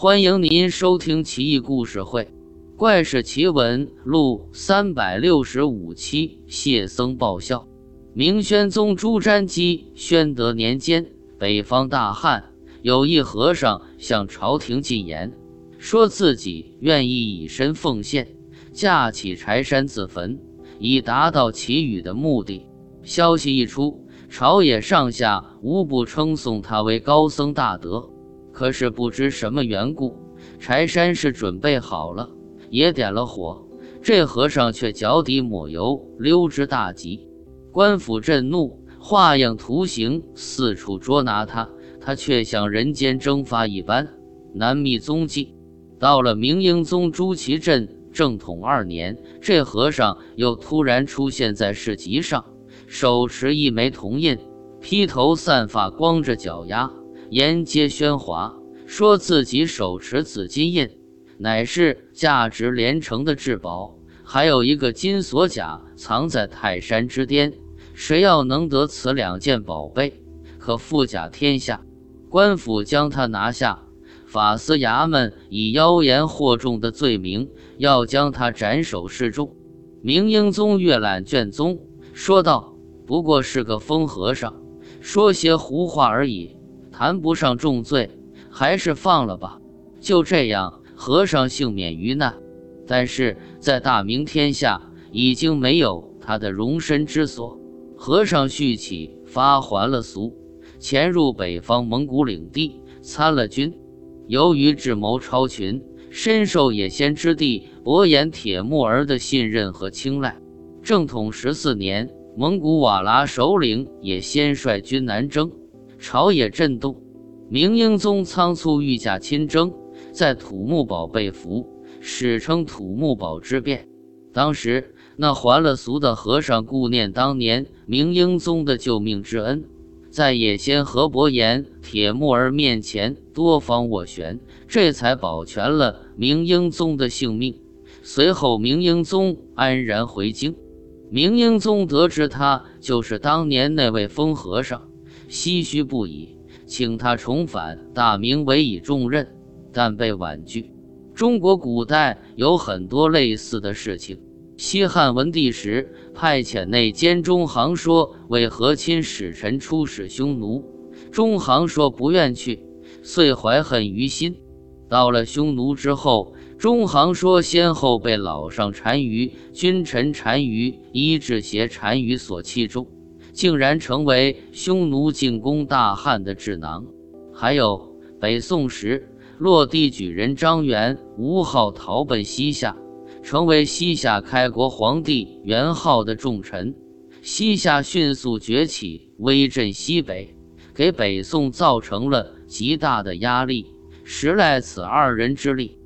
欢迎您收听《奇异故事会·怪事奇闻录》三百六十五期。谢僧报效。明宣宗朱瞻基宣德年间，北方大旱，有一和尚向朝廷进言，说自己愿意以身奉献，架起柴山自焚，以达到祈雨的目的。消息一出，朝野上下无不称颂他为高僧大德。可是不知什么缘故，柴山是准备好了，也点了火，这和尚却脚底抹油，溜之大吉。官府震怒，画样图形四处捉拿他，他却像人间蒸发一般，难觅踪迹。到了明英宗朱祁镇正统二年，这和尚又突然出现在市集上，手持一枚铜印，披头散发，光着脚丫。沿街喧哗，说自己手持紫金印，乃是价值连城的至宝，还有一个金锁甲藏在泰山之巅。谁要能得此两件宝贝，可富甲天下。官府将他拿下，法司衙门以妖言惑众的罪名，要将他斩首示众。明英宗阅览卷宗，说道：“不过是个疯和尚，说些胡话而已。”谈不上重罪，还是放了吧。就这样，和尚幸免于难。但是在大明天下，已经没有他的容身之所。和尚续起发还了俗，潜入北方蒙古领地，参了军。由于智谋超群，深受野先之地伯颜铁木儿的信任和青睐。正统十四年，蒙古瓦剌首领也先率军南征。朝野震动，明英宗仓促御驾亲征，在土木堡被俘，史称土木堡之变。当时那还了俗的和尚顾念当年明英宗的救命之恩，在野先和伯颜、铁木儿面前多方斡旋，这才保全了明英宗的性命。随后，明英宗安然回京。明英宗得知他就是当年那位疯和尚。唏嘘不已，请他重返大明，委以重任，但被婉拒。中国古代有很多类似的事情。西汉文帝时，派遣内监中行说为和亲使臣出使匈奴，中行说不愿去，遂怀恨于心。到了匈奴之后，中行说先后被老上单于、君臣单于、伊稚邪单于所器重。竟然成为匈奴进攻大汉的智囊。还有北宋时，落地举人张元吴号逃奔西夏，成为西夏开国皇帝元昊的重臣。西夏迅速崛起，威震西北，给北宋造成了极大的压力。实赖此二人之力。